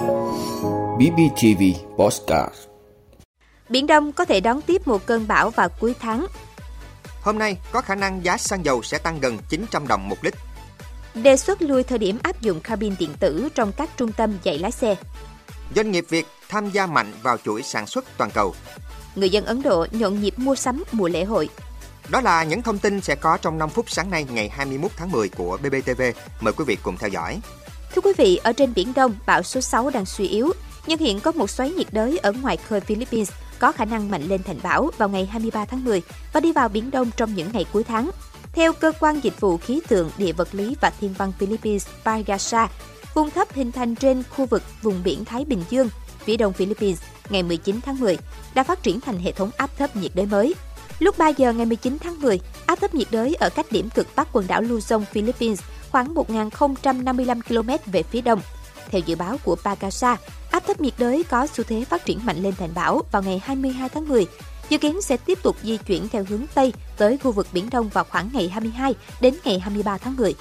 BBTV Postcard Biển Đông có thể đón tiếp một cơn bão vào cuối tháng. Hôm nay có khả năng giá xăng dầu sẽ tăng gần 900 đồng một lít. Đề xuất lùi thời điểm áp dụng cabin điện tử trong các trung tâm dạy lái xe. Doanh nghiệp Việt tham gia mạnh vào chuỗi sản xuất toàn cầu. Người dân Ấn Độ nhộn nhịp mua sắm mùa lễ hội. Đó là những thông tin sẽ có trong 5 phút sáng nay ngày 21 tháng 10 của BBTV. Mời quý vị cùng theo dõi. Thưa quý vị, ở trên Biển Đông, bão số 6 đang suy yếu, nhưng hiện có một xoáy nhiệt đới ở ngoài khơi Philippines có khả năng mạnh lên thành bão vào ngày 23 tháng 10 và đi vào Biển Đông trong những ngày cuối tháng. Theo Cơ quan Dịch vụ Khí tượng, Địa vật lý và Thiên văn Philippines Pagasa, vùng thấp hình thành trên khu vực vùng biển Thái Bình Dương, phía đông Philippines ngày 19 tháng 10 đã phát triển thành hệ thống áp thấp nhiệt đới mới. Lúc 3 giờ ngày 19 tháng 10, áp thấp nhiệt đới ở cách điểm cực bắc quần đảo Luzon, Philippines khoảng 1.055 km về phía đông. Theo dự báo của Pagasa, áp thấp nhiệt đới có xu thế phát triển mạnh lên thành bão vào ngày 22 tháng 10, dự kiến sẽ tiếp tục di chuyển theo hướng Tây tới khu vực Biển Đông vào khoảng ngày 22 đến ngày 23 tháng 10.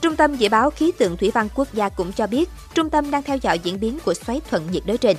Trung tâm Dự báo Khí tượng Thủy văn Quốc gia cũng cho biết, trung tâm đang theo dõi diễn biến của xoáy thuận nhiệt đới trên.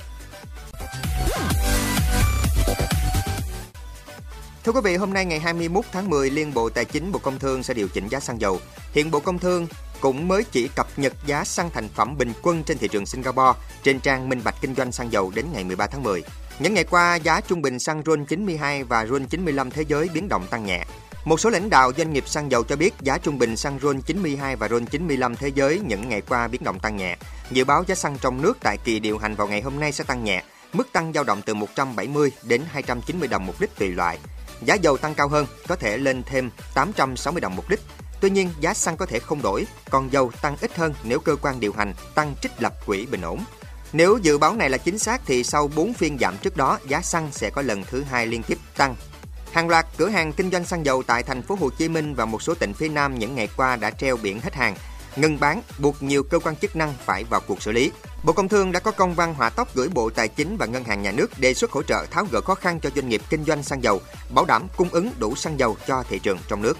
Thưa quý vị, hôm nay ngày 21 tháng 10, Liên Bộ Tài chính Bộ Công Thương sẽ điều chỉnh giá xăng dầu. Hiện Bộ Công Thương cũng mới chỉ cập nhật giá xăng thành phẩm bình quân trên thị trường Singapore trên trang minh bạch kinh doanh xăng dầu đến ngày 13 tháng 10. Những ngày qua, giá trung bình xăng RON 92 và RON 95 thế giới biến động tăng nhẹ. Một số lãnh đạo doanh nghiệp xăng dầu cho biết giá trung bình xăng RON 92 và RON 95 thế giới những ngày qua biến động tăng nhẹ. Dự báo giá xăng trong nước tại kỳ điều hành vào ngày hôm nay sẽ tăng nhẹ, mức tăng dao động từ 170 đến 290 đồng một lít tùy loại. Giá dầu tăng cao hơn, có thể lên thêm 860 đồng một lít. Tuy nhiên, giá xăng có thể không đổi, còn dầu tăng ít hơn nếu cơ quan điều hành tăng trích lập quỹ bình ổn. Nếu dự báo này là chính xác thì sau 4 phiên giảm trước đó, giá xăng sẽ có lần thứ hai liên tiếp tăng. Hàng loạt cửa hàng kinh doanh xăng dầu tại thành phố Hồ Chí Minh và một số tỉnh phía Nam những ngày qua đã treo biển hết hàng, ngừng bán, buộc nhiều cơ quan chức năng phải vào cuộc xử lý. Bộ Công Thương đã có công văn hỏa tốc gửi Bộ Tài chính và Ngân hàng Nhà nước đề xuất hỗ trợ tháo gỡ khó khăn cho doanh nghiệp kinh doanh xăng dầu, bảo đảm cung ứng đủ xăng dầu cho thị trường trong nước.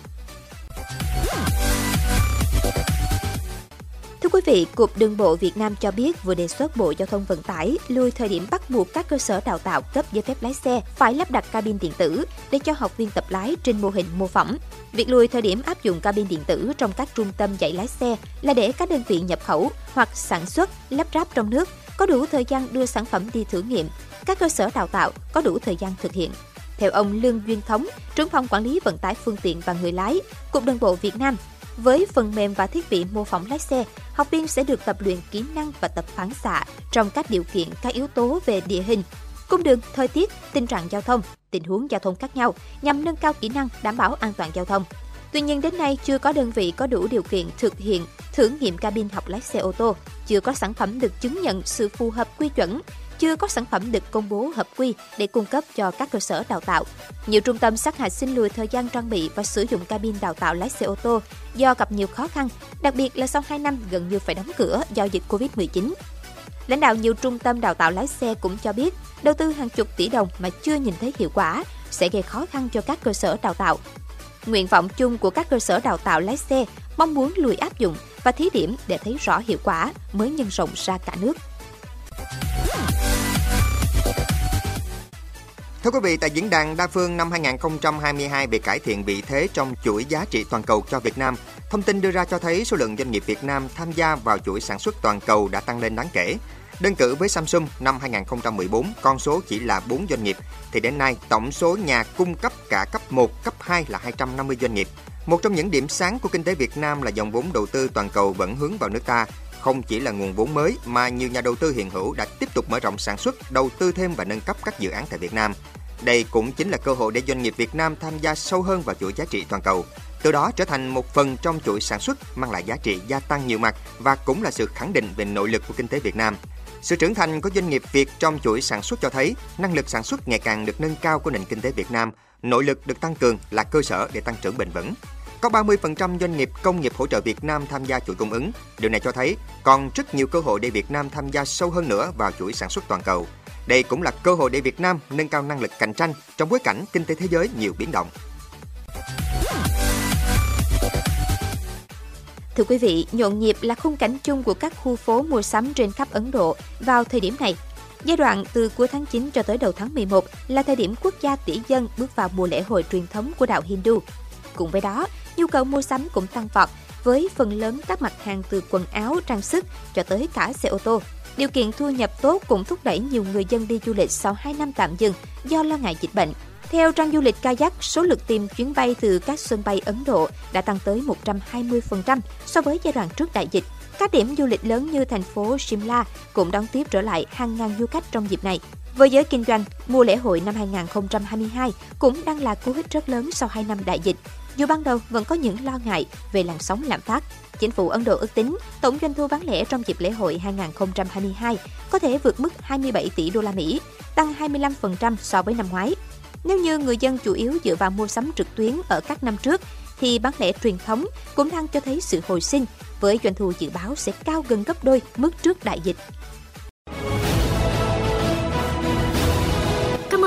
Quý vị, Cục Đường bộ Việt Nam cho biết vừa đề xuất Bộ Giao thông Vận tải lùi thời điểm bắt buộc các cơ sở đào tạo cấp giấy phép lái xe phải lắp đặt cabin điện tử để cho học viên tập lái trên mô hình mô phỏng. Việc lùi thời điểm áp dụng cabin điện tử trong các trung tâm dạy lái xe là để các đơn vị nhập khẩu hoặc sản xuất, lắp ráp trong nước có đủ thời gian đưa sản phẩm đi thử nghiệm, các cơ sở đào tạo có đủ thời gian thực hiện. Theo ông Lương Duyên Thống, trưởng phòng quản lý vận tải phương tiện và người lái, Cục Đường bộ Việt Nam, với phần mềm và thiết bị mô phỏng lái xe, học viên sẽ được tập luyện kỹ năng và tập phản xạ trong các điều kiện các yếu tố về địa hình, cung đường, thời tiết, tình trạng giao thông, tình huống giao thông khác nhau nhằm nâng cao kỹ năng đảm bảo an toàn giao thông. Tuy nhiên đến nay chưa có đơn vị có đủ điều kiện thực hiện thử nghiệm cabin học lái xe ô tô, chưa có sản phẩm được chứng nhận sự phù hợp quy chuẩn, chưa có sản phẩm được công bố hợp quy để cung cấp cho các cơ sở đào tạo. Nhiều trung tâm sát hạch xin lùi thời gian trang bị và sử dụng cabin đào tạo lái xe ô tô do gặp nhiều khó khăn, đặc biệt là sau 2 năm gần như phải đóng cửa do dịch Covid-19. Lãnh đạo nhiều trung tâm đào tạo lái xe cũng cho biết, đầu tư hàng chục tỷ đồng mà chưa nhìn thấy hiệu quả sẽ gây khó khăn cho các cơ sở đào tạo. Nguyện vọng chung của các cơ sở đào tạo lái xe mong muốn lùi áp dụng và thí điểm để thấy rõ hiệu quả mới nhân rộng ra cả nước. Thưa quý vị, tại diễn đàn đa phương năm 2022 về cải thiện vị thế trong chuỗi giá trị toàn cầu cho Việt Nam, thông tin đưa ra cho thấy số lượng doanh nghiệp Việt Nam tham gia vào chuỗi sản xuất toàn cầu đã tăng lên đáng kể. Đơn cử với Samsung năm 2014, con số chỉ là 4 doanh nghiệp, thì đến nay tổng số nhà cung cấp cả cấp 1, cấp 2 là 250 doanh nghiệp. Một trong những điểm sáng của kinh tế Việt Nam là dòng vốn đầu tư toàn cầu vẫn hướng vào nước ta, không chỉ là nguồn vốn mới mà nhiều nhà đầu tư hiện hữu đã tiếp tục mở rộng sản xuất, đầu tư thêm và nâng cấp các dự án tại Việt Nam. Đây cũng chính là cơ hội để doanh nghiệp Việt Nam tham gia sâu hơn vào chuỗi giá trị toàn cầu, từ đó trở thành một phần trong chuỗi sản xuất mang lại giá trị gia tăng nhiều mặt và cũng là sự khẳng định về nội lực của kinh tế Việt Nam. Sự trưởng thành của doanh nghiệp Việt trong chuỗi sản xuất cho thấy năng lực sản xuất ngày càng được nâng cao của nền kinh tế Việt Nam, nội lực được tăng cường là cơ sở để tăng trưởng bền vững. Có 30% doanh nghiệp công nghiệp hỗ trợ Việt Nam tham gia chuỗi cung ứng. Điều này cho thấy còn rất nhiều cơ hội để Việt Nam tham gia sâu hơn nữa vào chuỗi sản xuất toàn cầu. Đây cũng là cơ hội để Việt Nam nâng cao năng lực cạnh tranh trong bối cảnh kinh tế thế giới nhiều biến động. Thưa quý vị, nhộn nhịp là khung cảnh chung của các khu phố mua sắm trên khắp Ấn Độ vào thời điểm này. Giai đoạn từ cuối tháng 9 cho tới đầu tháng 11 là thời điểm quốc gia tỷ dân bước vào mùa lễ hội truyền thống của đạo Hindu. Cùng với đó, nhu cầu mua sắm cũng tăng vọt với phần lớn các mặt hàng từ quần áo, trang sức cho tới cả xe ô tô. Điều kiện thu nhập tốt cũng thúc đẩy nhiều người dân đi du lịch sau 2 năm tạm dừng do lo ngại dịch bệnh. Theo trang du lịch Kayak, số lượt tìm chuyến bay từ các sân bay Ấn Độ đã tăng tới 120% so với giai đoạn trước đại dịch. Các điểm du lịch lớn như thành phố Shimla cũng đón tiếp trở lại hàng ngàn du khách trong dịp này. Với giới kinh doanh, mùa lễ hội năm 2022 cũng đang là cú hích rất lớn sau 2 năm đại dịch. Dù ban đầu vẫn có những lo ngại về làn sóng lạm phát, chính phủ Ấn Độ ước tính tổng doanh thu bán lẻ trong dịp lễ hội 2022 có thể vượt mức 27 tỷ đô la Mỹ, tăng 25% so với năm ngoái. Nếu như người dân chủ yếu dựa vào mua sắm trực tuyến ở các năm trước, thì bán lẻ truyền thống cũng đang cho thấy sự hồi sinh, với doanh thu dự báo sẽ cao gần gấp đôi mức trước đại dịch.